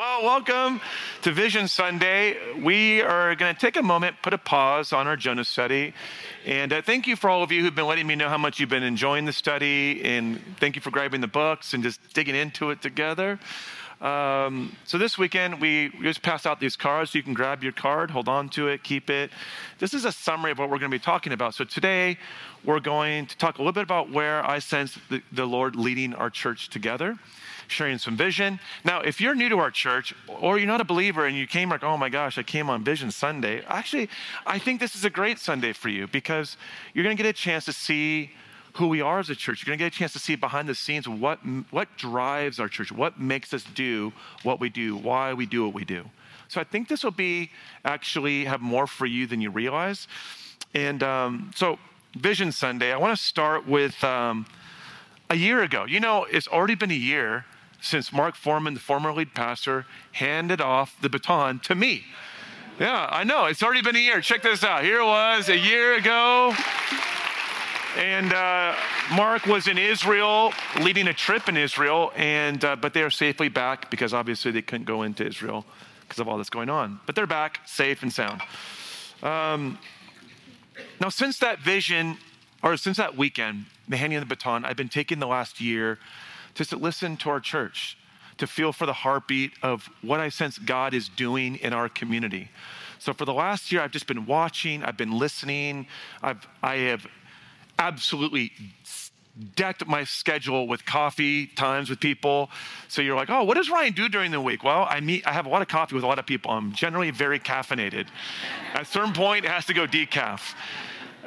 Well, welcome to Vision Sunday. We are going to take a moment, put a pause on our Jonah study. And uh, thank you for all of you who've been letting me know how much you've been enjoying the study. And thank you for grabbing the books and just digging into it together. Um, so this weekend, we just passed out these cards. You can grab your card, hold on to it, keep it. This is a summary of what we're going to be talking about. So today, we're going to talk a little bit about where I sense the, the Lord leading our church together sharing some vision. Now, if you're new to our church or you're not a believer and you came like, oh my gosh, I came on Vision Sunday, actually, I think this is a great Sunday for you because you're going to get a chance to see who we are as a church. You're going to get a chance to see behind the scenes what, what drives our church, what makes us do what we do, why we do what we do. So I think this will be actually have more for you than you realize. And um, so, Vision Sunday, I want to start with um, a year ago. You know, it's already been a year since Mark Foreman, the former lead pastor, handed off the baton to me. Yeah, I know. It's already been a year. Check this out. Here it was a year ago. And uh, Mark was in Israel, leading a trip in Israel, and uh, but they are safely back because obviously they couldn't go into Israel because of all that's going on. But they're back, safe and sound. Um, now, since that vision, or since that weekend, the handing of the baton, I've been taking the last year just to listen to our church, to feel for the heartbeat of what I sense God is doing in our community. So for the last year, I've just been watching, I've been listening, I've, I have absolutely decked my schedule with coffee times with people. So you're like, oh, what does Ryan do during the week? Well, I meet, I have a lot of coffee with a lot of people. I'm generally very caffeinated. At a certain point, it has to go decaf.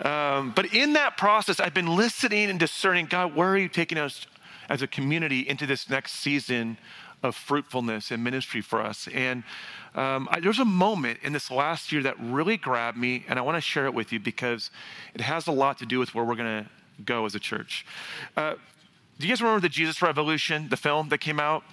Um, but in that process, I've been listening and discerning, God, where are you taking us as a community into this next season of fruitfulness and ministry for us. And um, I, there's a moment in this last year that really grabbed me, and I want to share it with you because it has a lot to do with where we're going to go as a church. Uh, do you guys remember the Jesus Revolution, the film that came out?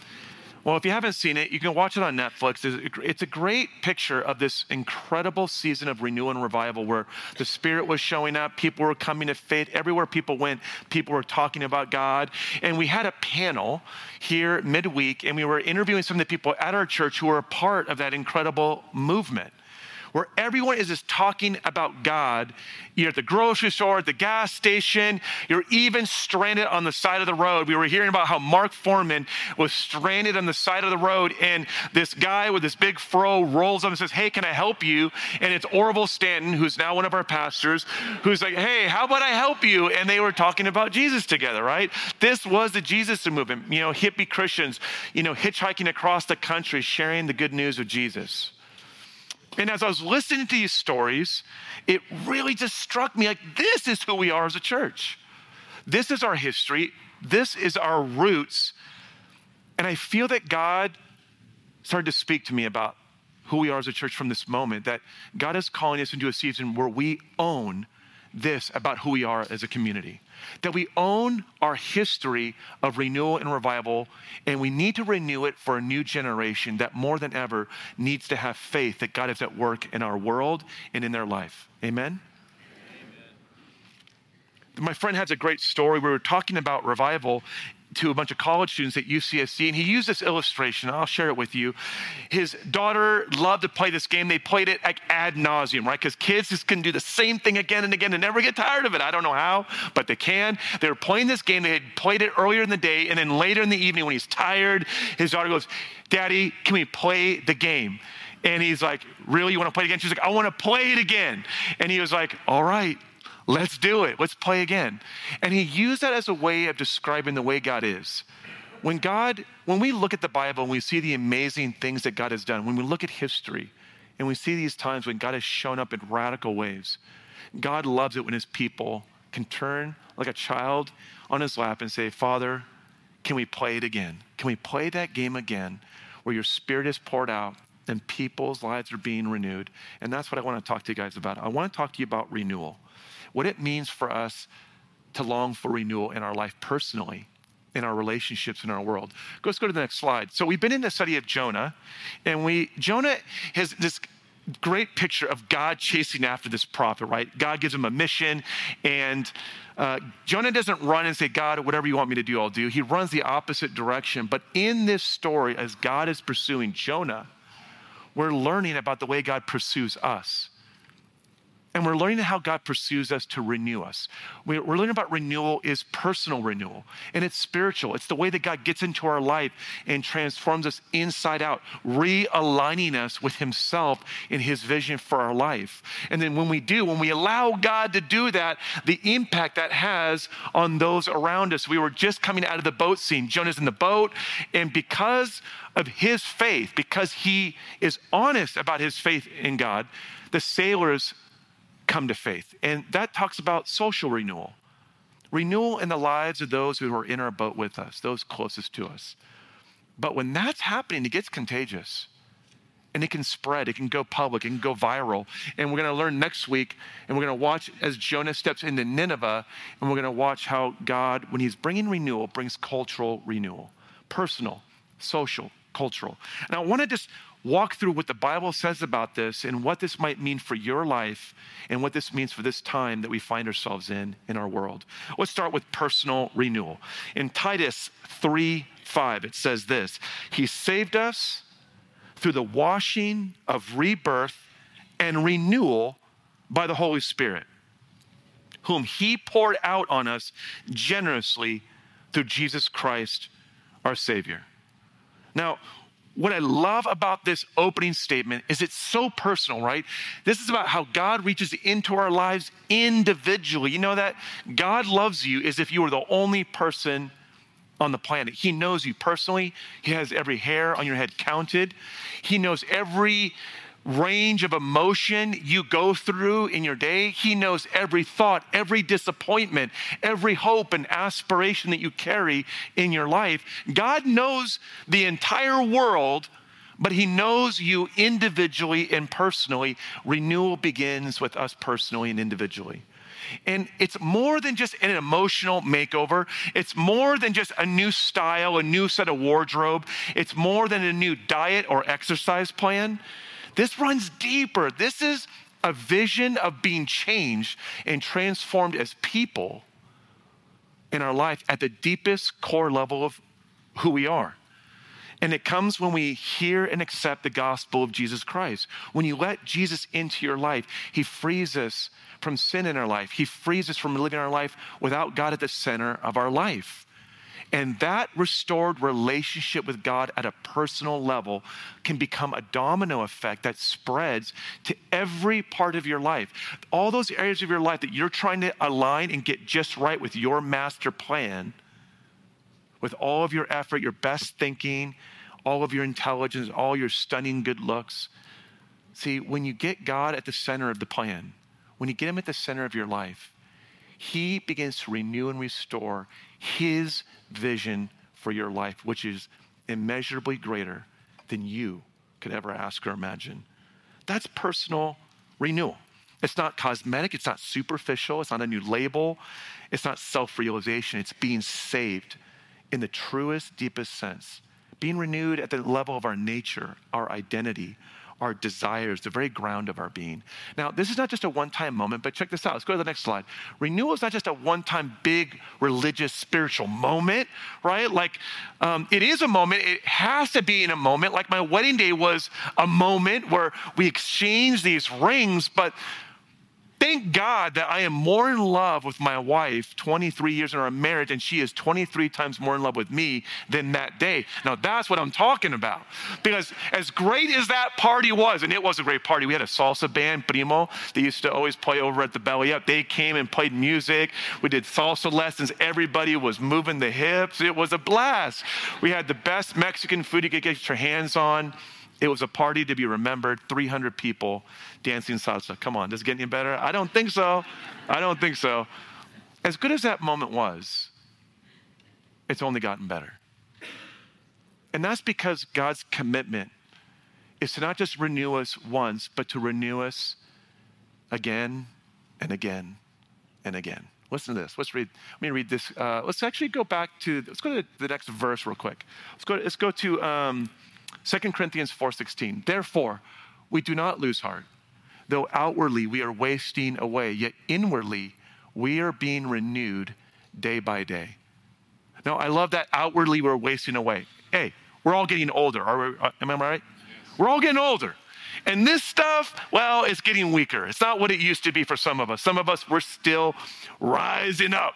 Well, if you haven't seen it, you can watch it on Netflix. It's a great picture of this incredible season of renewal and revival where the Spirit was showing up, people were coming to faith. Everywhere people went, people were talking about God. And we had a panel here midweek, and we were interviewing some of the people at our church who were a part of that incredible movement where everyone is just talking about God. You're at the grocery store, at the gas station, you're even stranded on the side of the road. We were hearing about how Mark Foreman was stranded on the side of the road, and this guy with this big fro rolls up and says, Hey, can I help you? And it's Orville Stanton, who's now one of our pastors, who's like, Hey, how about I help you? And they were talking about Jesus together, right? This was the Jesus movement, you know, hippie Christians, you know, hitchhiking across the country, sharing the good news of Jesus. And as I was listening to these stories, it really just struck me like this is who we are as a church. This is our history. This is our roots. And I feel that God started to speak to me about who we are as a church from this moment, that God is calling us into a season where we own this about who we are as a community that we own our history of renewal and revival, and we need to renew it for a new generation that more than ever needs to have faith that God is at work in our world and in their life. Amen? Amen. My friend has a great story. We were talking about revival, to a bunch of college students at UCSC, and he used this illustration. I'll share it with you. His daughter loved to play this game. They played it ad nauseum, right? Because kids just can do the same thing again and again and never get tired of it. I don't know how, but they can. They were playing this game. They had played it earlier in the day, and then later in the evening, when he's tired, his daughter goes, Daddy, can we play the game? And he's like, Really? You want to play it again? She's like, I want to play it again. And he was like, All right. Let's do it. Let's play again. And he used that as a way of describing the way God is. When God, when we look at the Bible and we see the amazing things that God has done, when we look at history and we see these times when God has shown up in radical ways, God loves it when his people can turn like a child on his lap and say, Father, can we play it again? Can we play that game again where your spirit is poured out and people's lives are being renewed? And that's what I want to talk to you guys about. I want to talk to you about renewal what it means for us to long for renewal in our life personally, in our relationships, in our world. Let's go to the next slide. So we've been in the study of Jonah, and we Jonah has this great picture of God chasing after this prophet, right? God gives him a mission, and uh, Jonah doesn't run and say, God, whatever you want me to do, I'll do. He runs the opposite direction. But in this story, as God is pursuing Jonah, we're learning about the way God pursues us. And we're learning how God pursues us to renew us. We're learning about renewal is personal renewal and it's spiritual. It's the way that God gets into our life and transforms us inside out, realigning us with Himself in His vision for our life. And then when we do, when we allow God to do that, the impact that has on those around us. We were just coming out of the boat scene. Jonah's in the boat, and because of his faith, because he is honest about his faith in God, the sailors come to faith. And that talks about social renewal renewal in the lives of those who are in our boat with us, those closest to us. But when that's happening, it gets contagious and it can spread, it can go public, it can go viral. And we're going to learn next week, and we're going to watch as Jonah steps into Nineveh, and we're going to watch how God, when He's bringing renewal, brings cultural renewal personal, social, cultural. And I want to just walk through what the Bible says about this and what this might mean for your life and what this means for this time that we find ourselves in in our world. Let's start with personal renewal. In Titus 3 5, it says this He saved us through the washing of rebirth and renewal by the Holy Spirit, whom He poured out on us generously through Jesus Christ, our Savior. Now, what I love about this opening statement is it's so personal, right? This is about how God reaches into our lives individually. You know that God loves you as if you were the only person on the planet. He knows you personally. He has every hair on your head counted. He knows every range of emotion you go through in your day. He knows every thought, every disappointment, every hope and aspiration that you carry in your life. God knows the entire world, but He knows you individually and personally. Renewal begins with us personally and individually. And it's more than just an emotional makeover. It's more than just a new style, a new set of wardrobe. It's more than a new diet or exercise plan. This runs deeper. This is a vision of being changed and transformed as people in our life at the deepest core level of who we are. And it comes when we hear and accept the gospel of Jesus Christ. When you let Jesus into your life, He frees us from sin in our life. He frees us from living our life without God at the center of our life. And that restored relationship with God at a personal level can become a domino effect that spreads to every part of your life. All those areas of your life that you're trying to align and get just right with your master plan, with all of your effort, your best thinking, all of your intelligence, all your stunning good looks. See, when you get God at the center of the plan, when you get Him at the center of your life, He begins to renew and restore His vision for your life, which is immeasurably greater than you could ever ask or imagine. That's personal renewal. It's not cosmetic, it's not superficial, it's not a new label, it's not self realization, it's being saved in the truest, deepest sense. Being renewed at the level of our nature, our identity, our desires, the very ground of our being. Now, this is not just a one time moment, but check this out. Let's go to the next slide. Renewal is not just a one time big religious, spiritual moment, right? Like, um, it is a moment. It has to be in a moment. Like, my wedding day was a moment where we exchanged these rings, but Thank God that I am more in love with my wife 23 years in our marriage, and she is 23 times more in love with me than that day. Now, that's what I'm talking about. Because as great as that party was, and it was a great party, we had a salsa band, Primo, they used to always play over at the Belly Up. They came and played music. We did salsa lessons. Everybody was moving the hips. It was a blast. We had the best Mexican food you could get your hands on. It was a party to be remembered, 300 people dancing salsa. Come on, does it get any better? I don't think so. I don't think so. As good as that moment was, it's only gotten better. And that's because God's commitment is to not just renew us once, but to renew us again and again and again. Listen to this. Let's read. Let me read this. Uh, let's actually go back to. Let's go to the next verse real quick. Let's go. Let's go to um, 2 Corinthians 4:16. Therefore, we do not lose heart. Though outwardly we are wasting away, yet inwardly we are being renewed day by day. Now, I love that outwardly we're wasting away. Hey, we're all getting older. Are we, uh, am I right? We're all getting older. And this stuff, well, it's getting weaker. It's not what it used to be for some of us. Some of us, we're still rising up.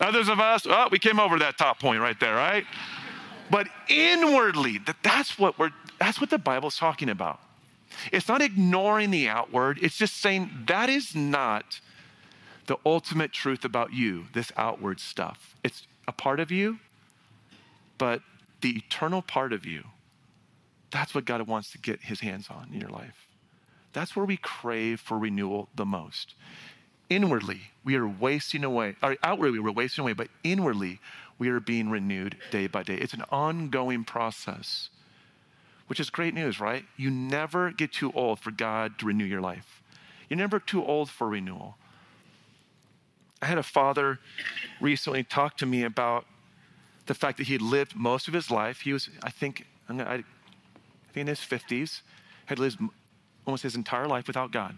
Others of us, oh, we came over that top point right there, right? But inwardly, that, that's what we're that's what the Bible's talking about. It's not ignoring the outward, it's just saying that is not the ultimate truth about you, this outward stuff. It's a part of you, but the eternal part of you, that's what God wants to get his hands on in your life. That's where we crave for renewal the most. Inwardly, we are wasting away, or outwardly, we're wasting away, but inwardly, we are being renewed day by day. It's an ongoing process, which is great news, right? You never get too old for God to renew your life. You're never too old for renewal. I had a father recently talk to me about the fact that he had lived most of his life. He was, I think, I think in his 50s, had lived almost his entire life without God.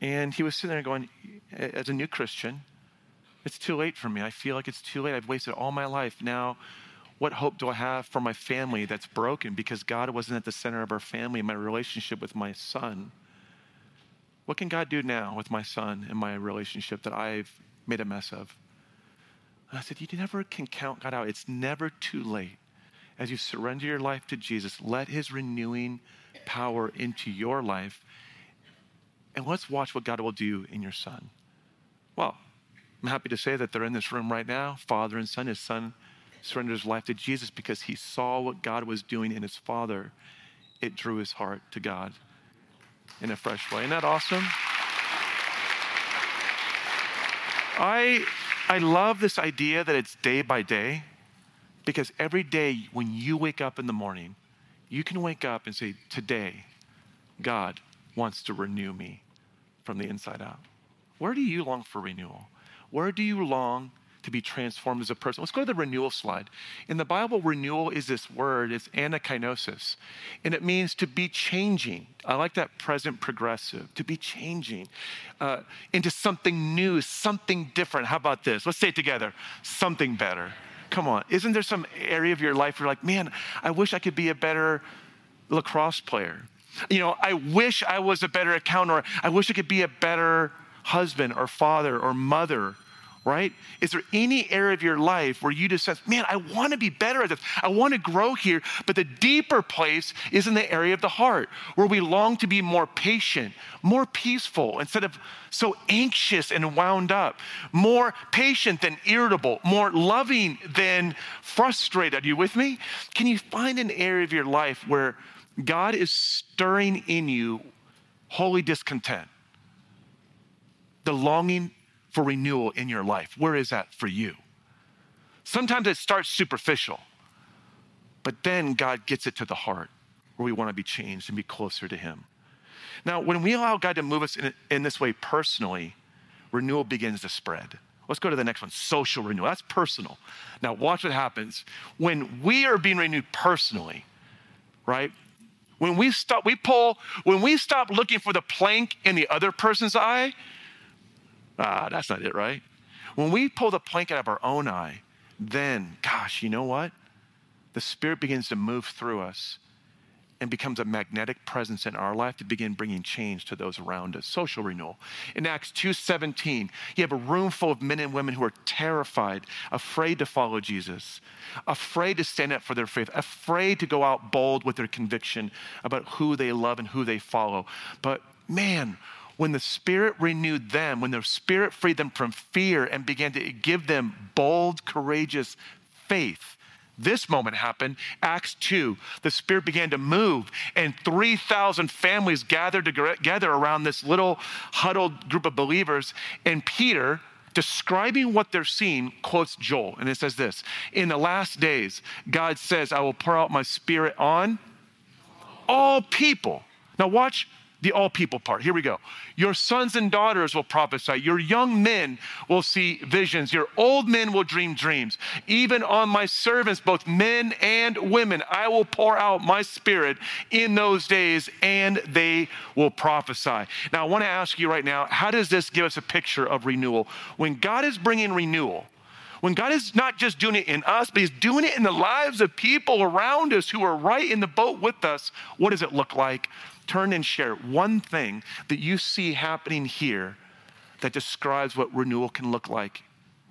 And he was sitting there going, as a new Christian, it's too late for me. I feel like it's too late. I've wasted all my life. Now, what hope do I have for my family that's broken because God wasn't at the center of our family, my relationship with my son? What can God do now with my son and my relationship that I've made a mess of? And I said, You never can count God out. It's never too late. As you surrender your life to Jesus, let his renewing power into your life. And let's watch what God will do in your son. Well, I'm happy to say that they're in this room right now, father and son. His son surrendered his life to Jesus because he saw what God was doing in his father. It drew his heart to God in a fresh way. Isn't that awesome? I, I love this idea that it's day by day because every day when you wake up in the morning, you can wake up and say, Today, God wants to renew me from the inside out. Where do you long for renewal? Where do you long to be transformed as a person. Let's go to the renewal slide. In the Bible, renewal is this word, it's anakainosis, and it means to be changing. I like that present progressive, to be changing uh, into something new, something different. How about this? Let's say it together something better. Come on. Isn't there some area of your life where you're like, man, I wish I could be a better lacrosse player? You know, I wish I was a better accountant, or I wish I could be a better husband or father or mother right? Is there any area of your life where you just says, man, I want to be better at this. I want to grow here. But the deeper place is in the area of the heart where we long to be more patient, more peaceful instead of so anxious and wound up, more patient than irritable, more loving than frustrated. Are you with me? Can you find an area of your life where God is stirring in you holy discontent? The longing for renewal in your life? Where is that for you? Sometimes it starts superficial, but then God gets it to the heart where we want to be changed and be closer to Him. Now, when we allow God to move us in, in this way personally, renewal begins to spread. Let's go to the next one social renewal. That's personal. Now, watch what happens. When we are being renewed personally, right? When we stop, we pull, when we stop looking for the plank in the other person's eye Ah, that's not it, right? When we pull the plank out of our own eye, then, gosh, you know what? The Spirit begins to move through us and becomes a magnetic presence in our life to begin bringing change to those around us. Social renewal. In Acts 2:17, you have a room full of men and women who are terrified, afraid to follow Jesus, afraid to stand up for their faith, afraid to go out bold with their conviction about who they love and who they follow. But man, when the Spirit renewed them, when the Spirit freed them from fear and began to give them bold, courageous faith, this moment happened. Acts 2, the Spirit began to move, and 3,000 families gathered together around this little huddled group of believers. And Peter, describing what they're seeing, quotes Joel. And it says this In the last days, God says, I will pour out my Spirit on all people. Now, watch the all people part. Here we go. Your sons and daughters will prophesy. Your young men will see visions. Your old men will dream dreams. Even on my servants, both men and women, I will pour out my spirit in those days and they will prophesy. Now, I want to ask you right now how does this give us a picture of renewal? When God is bringing renewal, when God is not just doing it in us, but He's doing it in the lives of people around us who are right in the boat with us, what does it look like? Turn and share one thing that you see happening here that describes what renewal can look like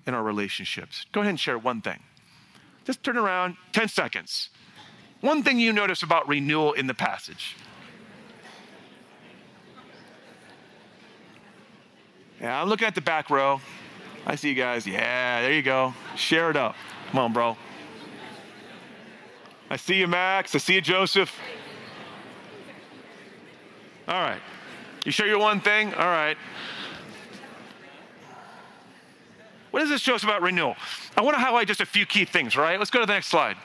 in our relationships. Go ahead and share one thing. Just turn around, 10 seconds. One thing you notice about renewal in the passage. Yeah, I'm looking at the back row. I see you guys. Yeah, there you go. Share it up. Come on, bro. I see you, Max. I see you, Joseph. All right. You sure you're one thing? All right. What does this show us about renewal? I want to highlight just a few key things, right? Let's go to the next slide.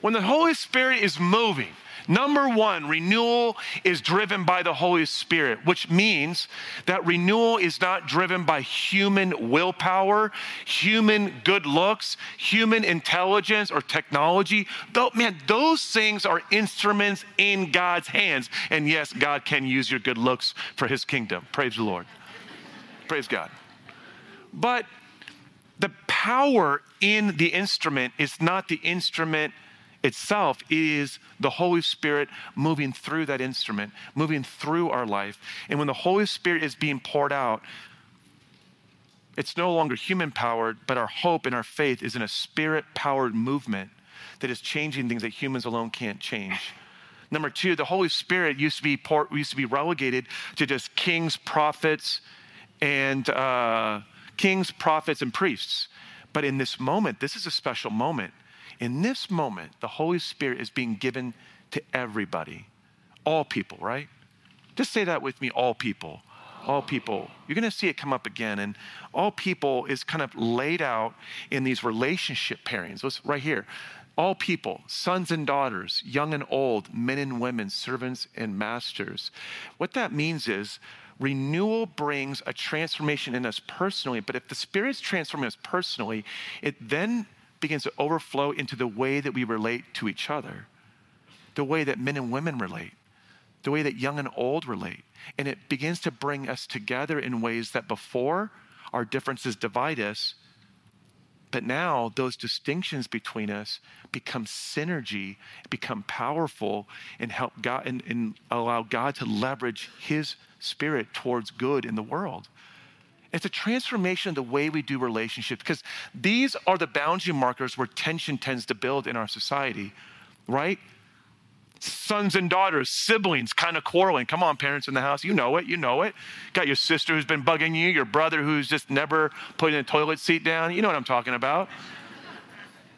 When the Holy Spirit is moving, Number one, renewal is driven by the Holy Spirit, which means that renewal is not driven by human willpower, human good looks, human intelligence, or technology. Though, man, those things are instruments in God's hands. And yes, God can use your good looks for his kingdom. Praise the Lord. Praise God. But the power in the instrument is not the instrument itself is the Holy Spirit moving through that instrument, moving through our life. And when the Holy Spirit is being poured out, it's no longer human powered, but our hope and our faith is in a spirit powered movement that is changing things that humans alone can't change. Number two, the Holy Spirit used to be port, used to be relegated to just kings, prophets, and uh, kings, prophets, and priests. But in this moment, this is a special moment in this moment, the Holy Spirit is being given to everybody, all people, right? Just say that with me all people. All people. You're going to see it come up again. And all people is kind of laid out in these relationship pairings. Let's, right here. All people, sons and daughters, young and old, men and women, servants and masters. What that means is renewal brings a transformation in us personally. But if the Spirit's transforming us personally, it then begins to overflow into the way that we relate to each other, the way that men and women relate, the way that young and old relate. And it begins to bring us together in ways that before our differences divide us. But now those distinctions between us become synergy, become powerful, and help God and, and allow God to leverage His Spirit towards good in the world. It's a transformation of the way we do relationships because these are the boundary markers where tension tends to build in our society, right? Sons and daughters, siblings kind of quarreling. Come on, parents in the house, you know it, you know it. Got your sister who's been bugging you, your brother who's just never putting the toilet seat down. You know what I'm talking about.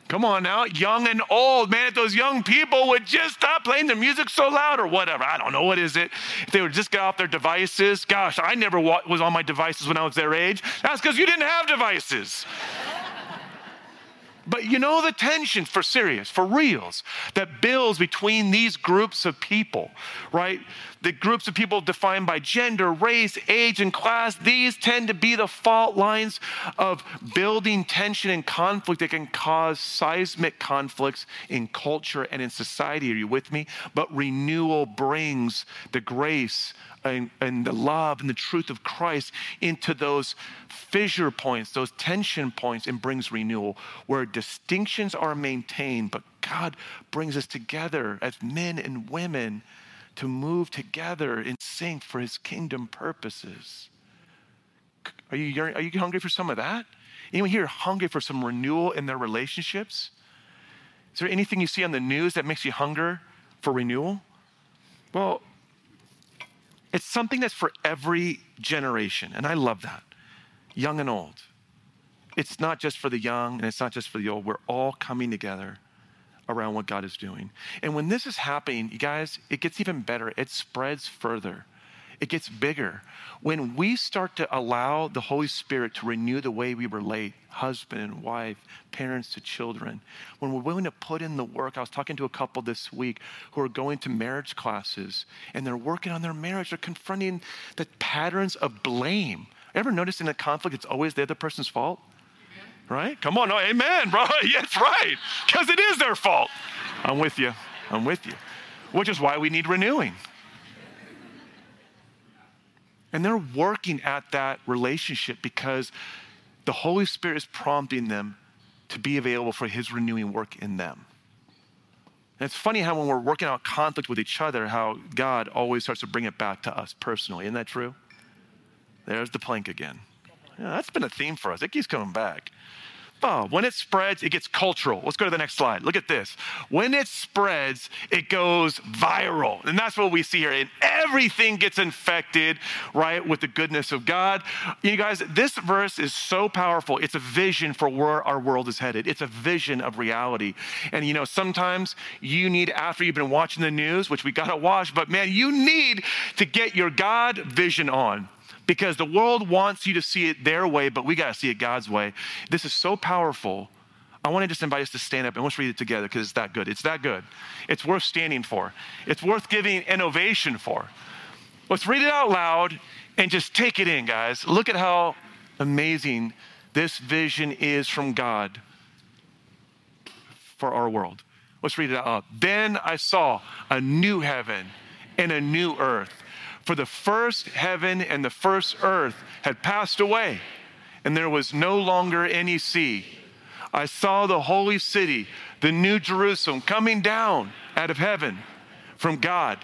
Come on now, young and old, man. If those young people would just stop playing the music so loud or whatever, I don't know, what is it? If they would just get off their devices, gosh, I never was on my devices when I was their age. That's because you didn't have devices. But you know the tension for serious, for reals, that builds between these groups of people, right? The groups of people defined by gender, race, age, and class, these tend to be the fault lines of building tension and conflict that can cause seismic conflicts in culture and in society. Are you with me? But renewal brings the grace and, and, the love and the truth of Christ into those fissure points, those tension points, and brings renewal where distinctions are maintained, but God brings us together as men and women to move together in sync for his kingdom purposes. Are you, are you hungry for some of that? Anyone here hungry for some renewal in their relationships? Is there anything you see on the news that makes you hunger for renewal? Well, it's something that's for every generation, and I love that, young and old. It's not just for the young and it's not just for the old. We're all coming together around what God is doing. And when this is happening, you guys, it gets even better. It spreads further. It gets bigger. When we start to allow the Holy Spirit to renew the way we relate, husband and wife, parents to children, when we're willing to put in the work, I was talking to a couple this week who are going to marriage classes and they're working on their marriage, they're confronting the patterns of blame. Ever notice in a conflict, it's always the other person's fault? Right? Come on, no, amen, bro. Yes, right. Because it is their fault. I'm with you. I'm with you. Which is why we need renewing. And they're working at that relationship because the Holy Spirit is prompting them to be available for His renewing work in them. And it's funny how when we're working out conflict with each other, how God always starts to bring it back to us personally. Isn't that true? There's the plank again. Yeah, that's been a theme for us. It keeps coming back. Oh, when it spreads, it gets cultural. Let's go to the next slide. Look at this. When it spreads, it goes viral. And that's what we see here. And everything gets infected, right, with the goodness of God. You guys, this verse is so powerful. It's a vision for where our world is headed, it's a vision of reality. And, you know, sometimes you need, after you've been watching the news, which we got to watch, but man, you need to get your God vision on because the world wants you to see it their way, but we got to see it God's way. This is so powerful. I want to just invite us to stand up and let's read it together because it's that good. It's that good. It's worth standing for, it's worth giving innovation for. Let's read it out loud and just take it in, guys. Look at how amazing this vision is from God for our world. Let's read it out loud. Then I saw a new heaven and a new earth for the first heaven and the first earth had passed away, and there was no longer any sea. I saw the holy city, the new Jerusalem, coming down out of heaven from God,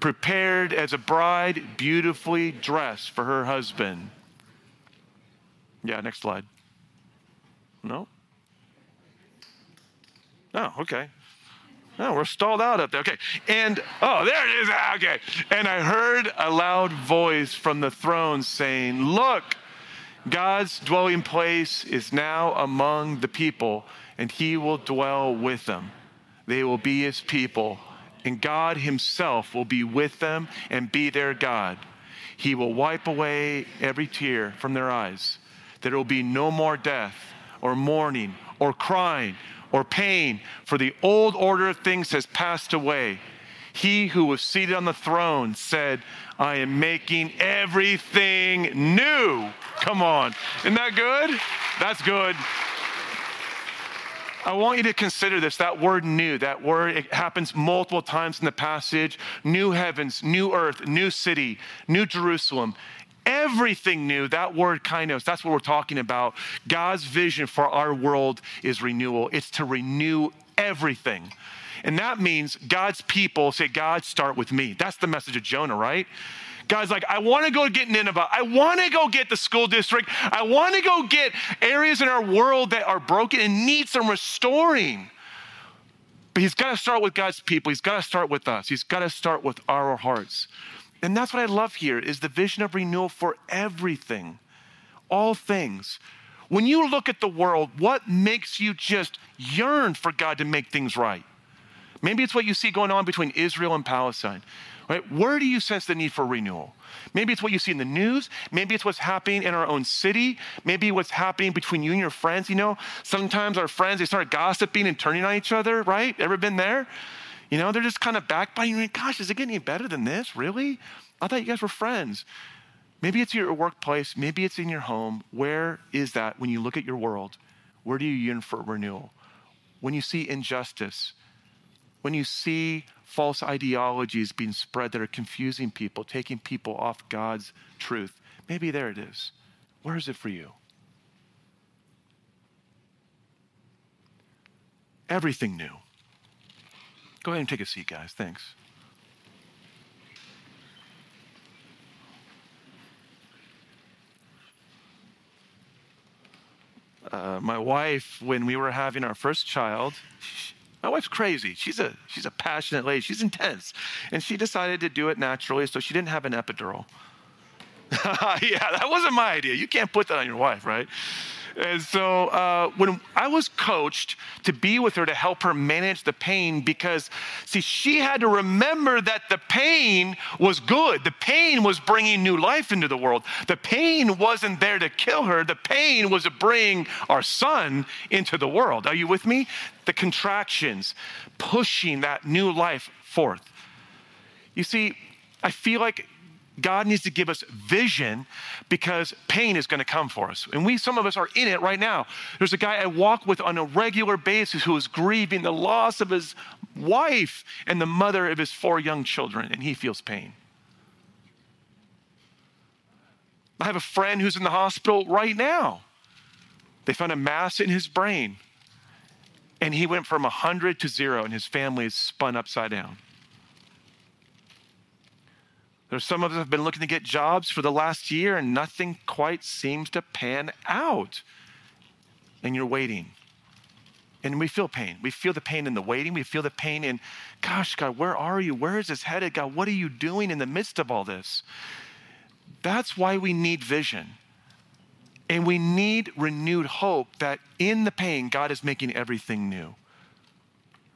prepared as a bride beautifully dressed for her husband. Yeah, next slide. No? Oh, okay. Oh, we're stalled out up there. Okay. And, oh, there it is. Ah, okay. And I heard a loud voice from the throne saying, Look, God's dwelling place is now among the people, and he will dwell with them. They will be his people, and God himself will be with them and be their God. He will wipe away every tear from their eyes. There will be no more death, or mourning, or crying or pain, for the old order of things has passed away. He who was seated on the throne said, I am making everything new. Come on. Isn't that good? That's good. I want you to consider this that word new, that word, it happens multiple times in the passage. New heavens, new earth, new city, new Jerusalem everything new. That word kainos, that's what we're talking about. God's vision for our world is renewal, it's to renew everything. And that means God's people say, God, start with me. That's the message of Jonah, right? God's like, I want to go get Nineveh. I want to go get the school district. I want to go get areas in our world that are broken and need some restoring. But he's got to start with God's people. He's got to start with us. He's got to start with our hearts. And that's what I love here is the vision of renewal for everything, all things. When you look at the world, what makes you just yearn for God to make things right? Maybe it's what you see going on between Israel and Palestine. Right? Where do you sense the need for renewal? Maybe it's what you see in the news. Maybe it's what's happening in our own city. Maybe what's happening between you and your friends. You know, sometimes our friends, they start gossiping and turning on each other, right? Ever been there? You know, they're just kind of backbiting. Like, Gosh, is it getting any better than this? Really? I thought you guys were friends. Maybe it's your workplace. Maybe it's in your home. Where is that when you look at your world? Where do you yearn for renewal? When you see injustice, when you see false ideologies being spread that are confusing people, taking people off God's truth, maybe there it is. Where is it for you? Everything new. Go ahead and take a seat, guys. Thanks. Uh, my wife, when we were having our first child, my wife's crazy. She's a she's a passionate lady. She's intense, and she decided to do it naturally, so she didn't have an epidural. yeah, that wasn't my idea. You can't put that on your wife, right? And so uh, when I was coached to be with her to help her manage the pain, because see, she had to remember that the pain was good. The pain was bringing new life into the world. The pain wasn't there to kill her, the pain was to bring our son into the world. Are you with me? The contractions, pushing that new life forth. You see, I feel like God needs to give us vision because pain is going to come for us. And we, some of us, are in it right now. There's a guy I walk with on a regular basis who is grieving the loss of his wife and the mother of his four young children, and he feels pain. I have a friend who's in the hospital right now. They found a mass in his brain, and he went from 100 to zero, and his family is spun upside down. There's some of us have been looking to get jobs for the last year and nothing quite seems to pan out. And you're waiting. And we feel pain. We feel the pain in the waiting. We feel the pain in, gosh, God, where are you? Where is this headed? God, what are you doing in the midst of all this? That's why we need vision. And we need renewed hope that in the pain, God is making everything new.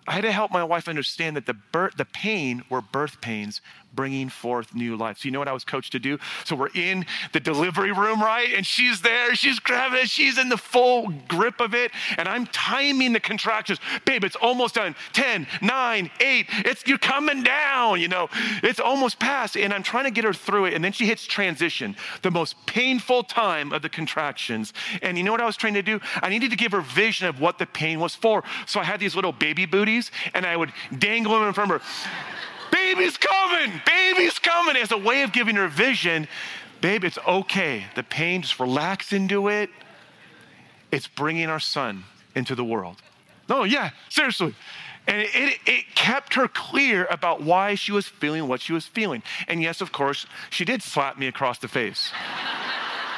I had to help my wife understand that the, the pain were birth pains bringing forth new life. So, you know what I was coached to do? So, we're in the delivery room, right? And she's there, she's grabbing it, she's in the full grip of it. And I'm timing the contractions. Babe, it's almost done 10, 9, 8. It's, you're coming down, you know, it's almost past. And I'm trying to get her through it. And then she hits transition, the most painful time of the contractions. And you know what I was trying to do? I needed to give her vision of what the pain was for. So, I had these little baby booties and I would dangle them in front of her. Baby's coming, baby's coming as a way of giving her vision. Babe, it's okay. The pain, just relax into it. It's bringing our son into the world. No, yeah, seriously. And it, it, it, kept her clear about why she was feeling what she was feeling. And yes, of course, she did slap me across the face.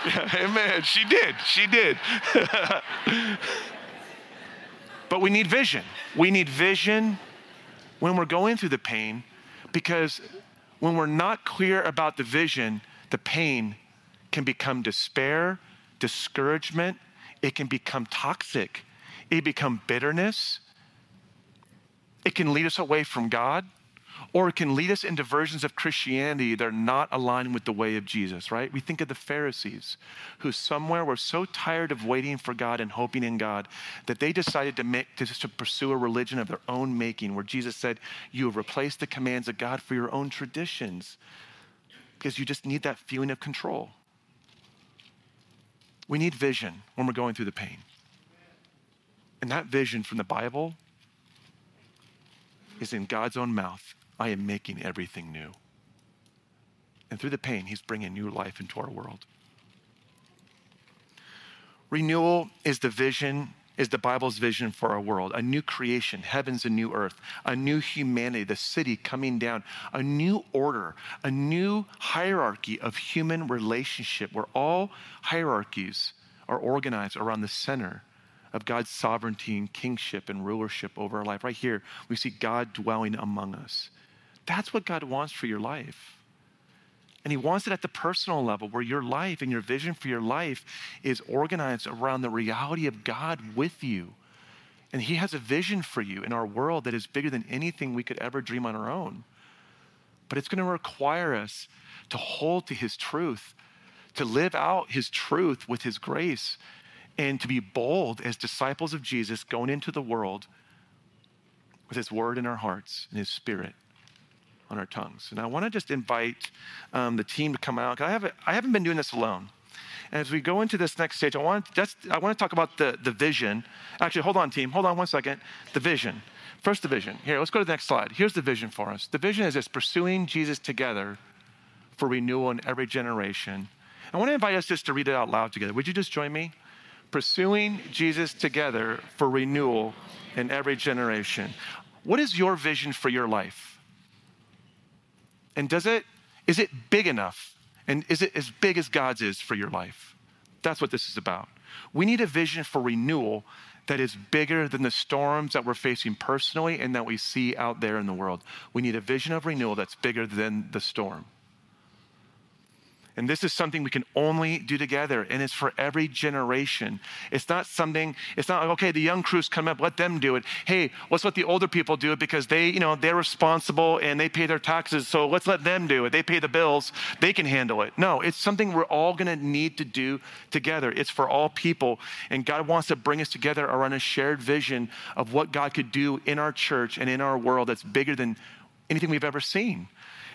yeah, amen. She did. She did. But we need vision. We need vision when we're going through the pain because when we're not clear about the vision, the pain can become despair, discouragement, it can become toxic, it can become bitterness. It can lead us away from God or it can lead us into versions of Christianity that are not aligned with the way of Jesus, right? We think of the Pharisees who somewhere were so tired of waiting for God and hoping in God that they decided to, make, to, to pursue a religion of their own making, where Jesus said, You have replaced the commands of God for your own traditions because you just need that feeling of control. We need vision when we're going through the pain. And that vision from the Bible is in God's own mouth. I am making everything new. And through the pain, He's bringing new life into our world. Renewal is the vision, is the Bible's vision for our world a new creation, heavens and new earth, a new humanity, the city coming down, a new order, a new hierarchy of human relationship where all hierarchies are organized around the center of God's sovereignty and kingship and rulership over our life. Right here, we see God dwelling among us. That's what God wants for your life. And He wants it at the personal level where your life and your vision for your life is organized around the reality of God with you. And He has a vision for you in our world that is bigger than anything we could ever dream on our own. But it's going to require us to hold to His truth, to live out His truth with His grace, and to be bold as disciples of Jesus going into the world with His word in our hearts and His spirit on our tongues. And I want to just invite um, the team to come out. I haven't, I haven't been doing this alone. And as we go into this next stage, I want, I want to talk about the, the vision. Actually, hold on, team. Hold on one second. The vision. First, the vision. Here, let's go to the next slide. Here's the vision for us. The vision is this pursuing Jesus together for renewal in every generation. I want to invite us just to read it out loud together. Would you just join me? Pursuing Jesus together for renewal in every generation. What is your vision for your life? And does it, is it big enough? And is it as big as God's is for your life? That's what this is about. We need a vision for renewal that is bigger than the storms that we're facing personally and that we see out there in the world. We need a vision of renewal that's bigger than the storm. And this is something we can only do together, and it's for every generation. It's not something, it's not like, okay, the young crews come up, let them do it. Hey, let's let the older people do it because they, you know, they're responsible and they pay their taxes, so let's let them do it. They pay the bills, they can handle it. No, it's something we're all gonna need to do together. It's for all people, and God wants to bring us together around a shared vision of what God could do in our church and in our world that's bigger than anything we've ever seen.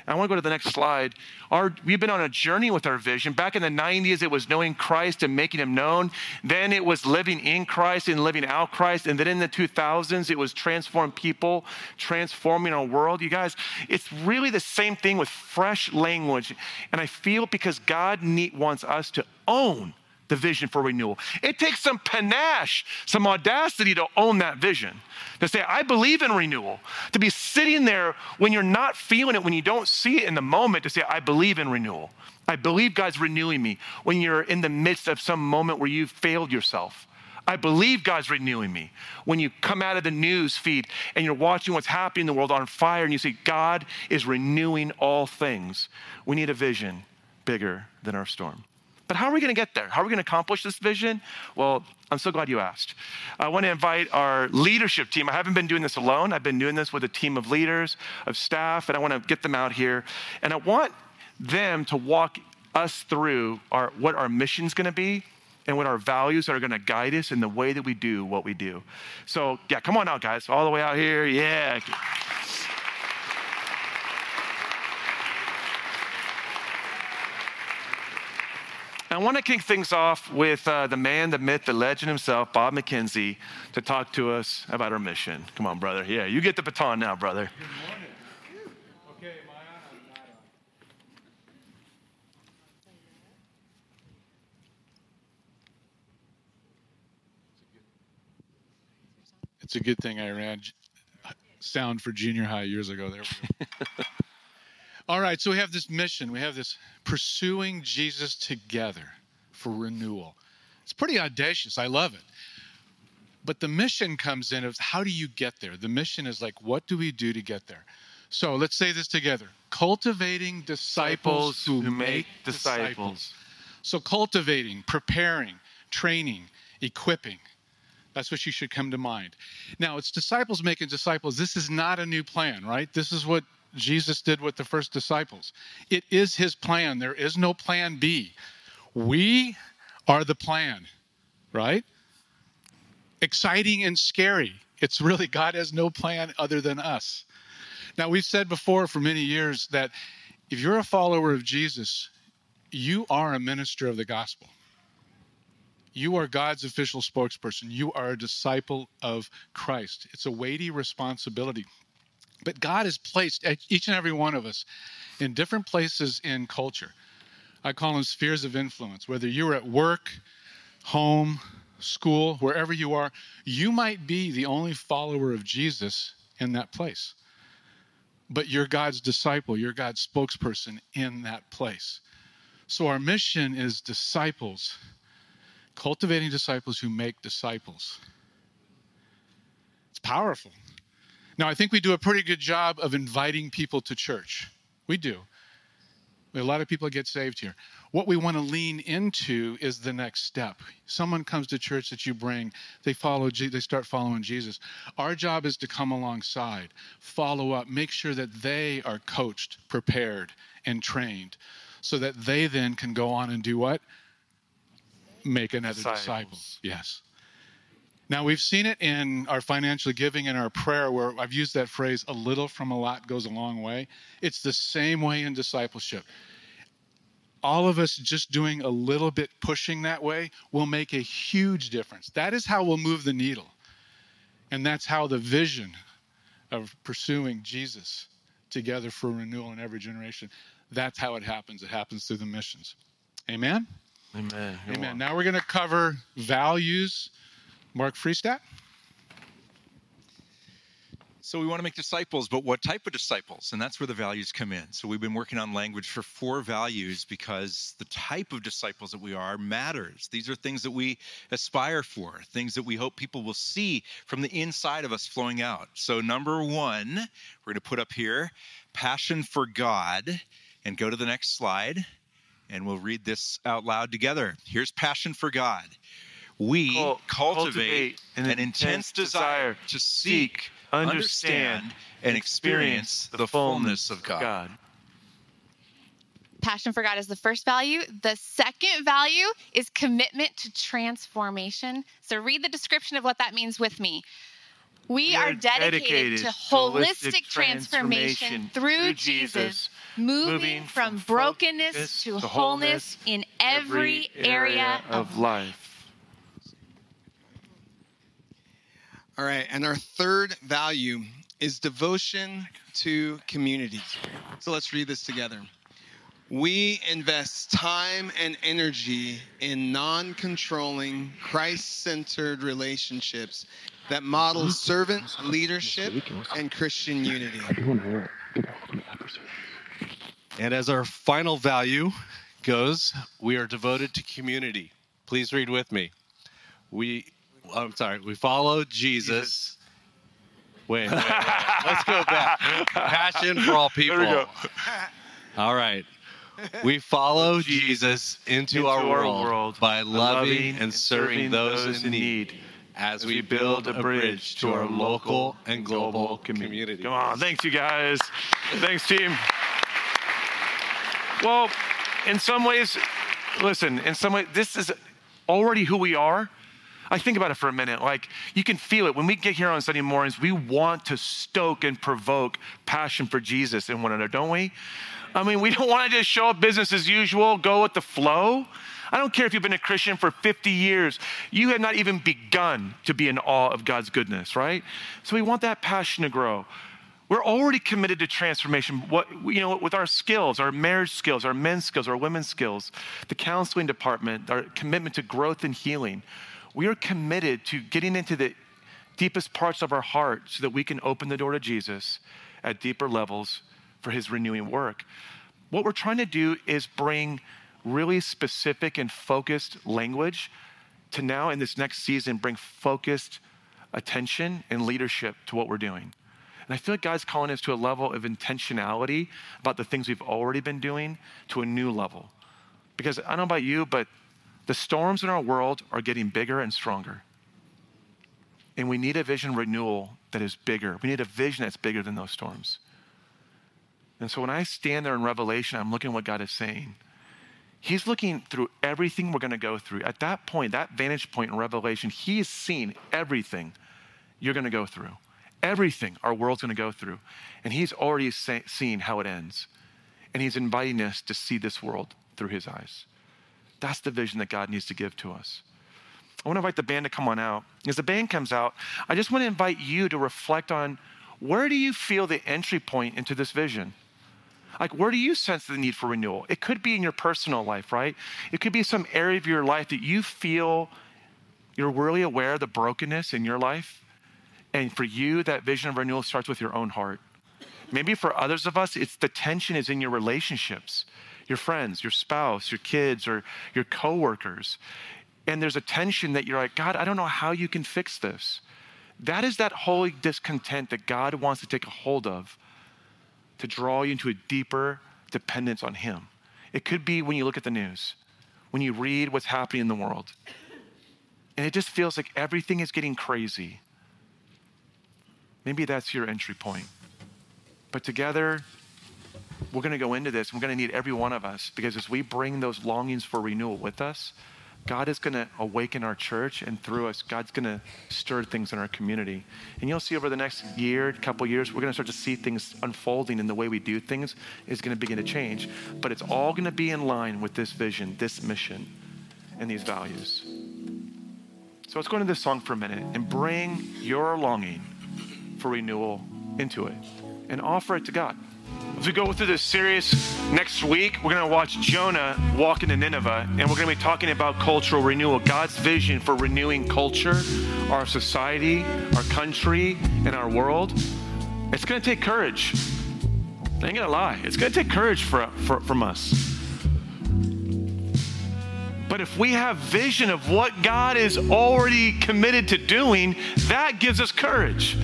I want to go to the next slide. Our, we've been on a journey with our vision. Back in the 90s, it was knowing Christ and making him known. Then it was living in Christ and living out Christ. And then in the 2000s, it was transform people, transforming our world. You guys, it's really the same thing with fresh language. And I feel because God need, wants us to own the vision for renewal. It takes some panache, some audacity to own that vision, to say, I believe in renewal, to be sitting there when you're not feeling it, when you don't see it in the moment, to say, I believe in renewal. I believe God's renewing me when you're in the midst of some moment where you've failed yourself. I believe God's renewing me. When you come out of the news feed and you're watching what's happening in the world on fire and you say, God is renewing all things, we need a vision bigger than our storm. But how are we going to get there? How are we going to accomplish this vision? Well, I'm so glad you asked. I want to invite our leadership team. I haven't been doing this alone. I've been doing this with a team of leaders, of staff, and I want to get them out here. And I want them to walk us through our, what our mission is going to be and what our values are going to guide us in the way that we do what we do. So, yeah, come on out, guys, all the way out here. Yeah. I want to kick things off with uh, the man, the myth, the legend himself, Bob McKenzie, to talk to us about our mission. Come on, brother. Yeah, you get the baton now, brother. Good morning. Okay, am I on? I'm not on. It's a good thing I ran sound for junior high years ago. There we go. All right, so we have this mission. We have this pursuing Jesus together for renewal. It's pretty audacious. I love it. But the mission comes in of how do you get there? The mission is like, what do we do to get there? So let's say this together cultivating disciples, who, who, make disciples. disciples. So cultivating, preparing, training, equipping. That's what you should come to mind. Now, it's disciples making disciples. This is not a new plan, right? This is what Jesus did with the first disciples. It is his plan. There is no plan B. We are the plan, right? Exciting and scary. It's really God has no plan other than us. Now, we've said before for many years that if you're a follower of Jesus, you are a minister of the gospel. You are God's official spokesperson. You are a disciple of Christ. It's a weighty responsibility. But God has placed each and every one of us in different places in culture. I call them spheres of influence. Whether you're at work, home, school, wherever you are, you might be the only follower of Jesus in that place. But you're God's disciple, you're God's spokesperson in that place. So our mission is disciples, cultivating disciples who make disciples. It's powerful. Now, I think we do a pretty good job of inviting people to church. We do. A lot of people get saved here. What we want to lean into is the next step. Someone comes to church that you bring, they follow, they start following Jesus. Our job is to come alongside, follow up, make sure that they are coached, prepared, and trained, so that they then can go on and do what? Make another Disciples. disciple. Yes. Now, we've seen it in our financial giving and our prayer, where I've used that phrase, a little from a lot goes a long way. It's the same way in discipleship. All of us just doing a little bit, pushing that way, will make a huge difference. That is how we'll move the needle. And that's how the vision of pursuing Jesus together for renewal in every generation, that's how it happens. It happens through the missions. Amen? Amen. Amen. Now we're going to cover values Mark Freestat. So we want to make disciples, but what type of disciples? And that's where the values come in. So we've been working on language for four values because the type of disciples that we are matters. These are things that we aspire for, things that we hope people will see from the inside of us flowing out. So number one, we're going to put up here passion for God and go to the next slide and we'll read this out loud together. Here's Passion for God. We Cul- cultivate, cultivate an, intense desire to seek, understand, and experience the fullness of God. Passion for God is the first value. The second value is commitment to transformation. So read the description of what that means with me. We, are, dedicated, to holistic transformation, through Jesus, moving from brokenness to wholeness in every area of life. All right, and our third value is devotion to community. So let's read this together. We invest time and energy in non controlling, Christ centered relationships that model servant leadership and Christian unity. And as our final value goes, we are devoted to community. Please read with me. We, I'm sorry, we follow Jesus. Wait, wait, wait. Let's go back. Passion for all people. There we go. All right. We follow Jesus into, Into our, world, world by loving and serving those in need as we build a bridge to our local and global community. Come on, thanks you guys. Thanks team. Well, in some ways, listen, in some way, this is already who we are. I think about it for a minute. Like you can feel it when we get here on Sunday mornings. We want to stoke and provoke passion for Jesus in one another, don't we? I mean, we don't want to just show up business as usual, go with the flow. I don't care if you've been a Christian for 50 years. You have not even begun to be in awe of God's goodness, right? So we want that passion to grow. We're already committed to transformation. What you know, with our skills, our marriage skills, our men's skills, our women's skills, the counseling department, our commitment to growth and healing. We are committed to getting into the deepest parts of our heart so that we can open the door to Jesus at deeper levels for his renewing work. What we're trying to do is bring really specific and focused language to now in this next season bring focused attention and leadership to what we're doing. And I feel like God's calling us to a level of intentionality about the things we've already been doing to a new level. Because I don't know about you, but the storms in our world are getting bigger and stronger. And we need a vision renewal that is bigger. We need a vision that's bigger than those storms. And so when I stand there in Revelation, I'm looking at what God is saying. He's looking through everything we're going to go through. At that point, that vantage point in Revelation, He seen everything you're going to go through, everything our world's going to go through. And He's already seen how it ends. And He's inviting us to see this world through His eyes. That's the vision that God needs to give to us. I want to invite the band to come on out. As the band comes out, I just want to invite you to reflect on where do you feel the entry point into this vision? Like, where do you sense the need for renewal? It could be in your personal life, right? It could be some area of your life that you feel you're really aware of the brokenness in your life. And for you, that vision of renewal starts with your own heart. Maybe for others of us, it's the tension is in your relationships, your friends, your spouse, your kids, or your coworkers. And there's a tension that you're like, God, I don't know how you can fix this. That is that holy discontent that God wants to take a hold of to draw you into a deeper dependence on Him. It could be when you look at the news, when you read what's happening in the world, and it just feels like everything is getting crazy. Maybe that's your entry point. But together, we're going to go into this. We're going to need every one of us because as we bring those longings for renewal with us, God is going to awaken our church, and through us, God's going to stir things in our community. And you'll see over the next year, couple years, we're going to start to see things unfolding, and the way we do things is going to begin to change. But it's all going to be in line with this vision, this mission, and these values. So let's go into this song for a minute and bring your longing for renewal into it and offer it to God. As we go through this series next week, we're going to watch Jonah walk into Nineveh, and we're going to be talking about cultural renewal, God's vision for renewing culture, our society, our country, and our world. It's going to take courage. I ain't going to lie. It's going to take courage for, for, from us. But if we have vision of what God is already committed to doing, that gives us courage.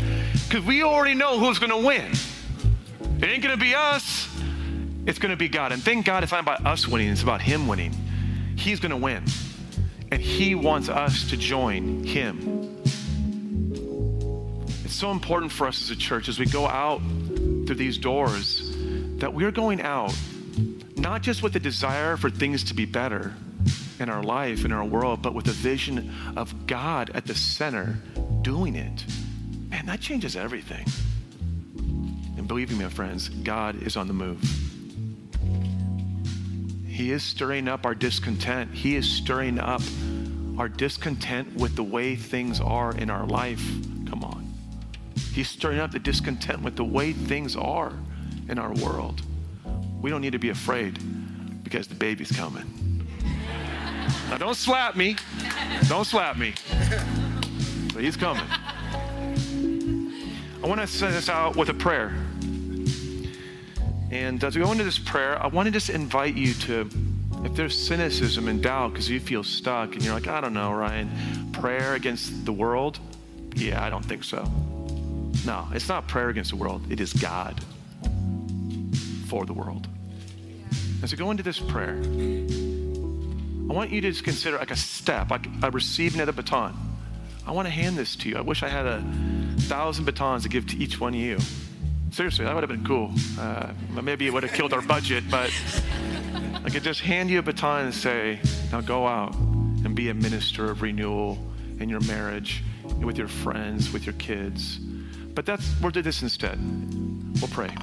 Because we already know who's going to win. It ain't to be us. It's to be God. And thank God it's not about us winning, it's about Him winning. He's to win. And He wants us to join Him. It's so important for us as a church as we go out through these doors that we're going out not just with a desire for things to be better in our life, in our world, but with a vision of God at the center doing it. Man, that changes everything. Believe me, my friends, God is on the move. He is stirring up our discontent. He is stirring up our discontent with the way things are in our life. Come on. He's stirring up the discontent with the way things are in our world. We don't need to be afraid because the baby's coming. Now, don't slap me. Don't slap me. But he's coming. I want to send this out with a prayer. And uh, as we go into this prayer, I want to just invite you to, if there's cynicism and doubt because you feel stuck and you're like, I don't know, Ryan, prayer against the world? Yeah, I don't think so. No, it's not prayer against the world, it is God for the world. As we go into this prayer, I want you to just consider like a step, like a receiving of the baton. I want to hand this to you. I wish I had a thousand batons to give to each one of you. Seriously, that would have been cool. Uh, maybe it would have killed our budget, but I could just hand you a baton and say, now go out and be a minister of renewal in your marriage, with your friends, with your kids. But that's, we'll do this instead. We'll pray.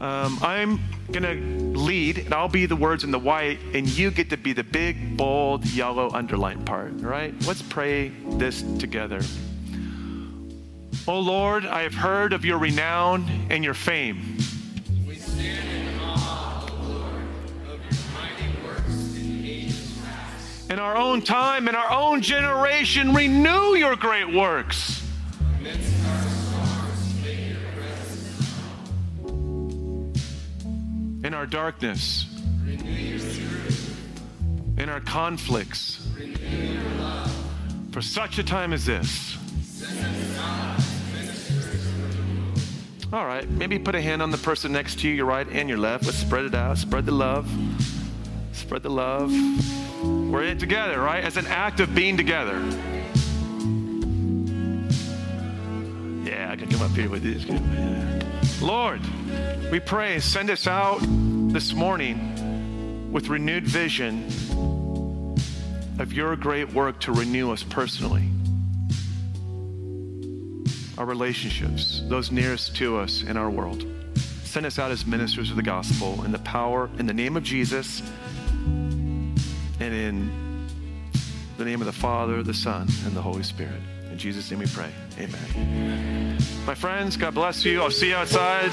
Um, I'm to lead, and I'll be the words in the white, and you get to be the big, bold, yellow underlined part, all right? Let's pray this together. Oh Lord, I have heard of your renown and your fame. We stand in awe, Lord, of your mighty works in ages past. In our own time, in our own generation, renew your great works. in our darkness, in our conflicts, for such a time as this. All right, maybe put a hand on the person next to you, your right and your left. Let's spread it out. Spread the love. Spread the love. We're in it together, right? As an act of being together. Yeah, I can come up here with this. Lord, we pray, send us out this morning with renewed vision of your great work to renew us personally our relationships, those nearest to us in our world. Send us out as ministers of the gospel in the power, in the name of Jesus, and in the name of the Father, the Son, and the Holy Spirit. In Jesus' name we pray. Amen. My friends, God bless you. I'll see you outside.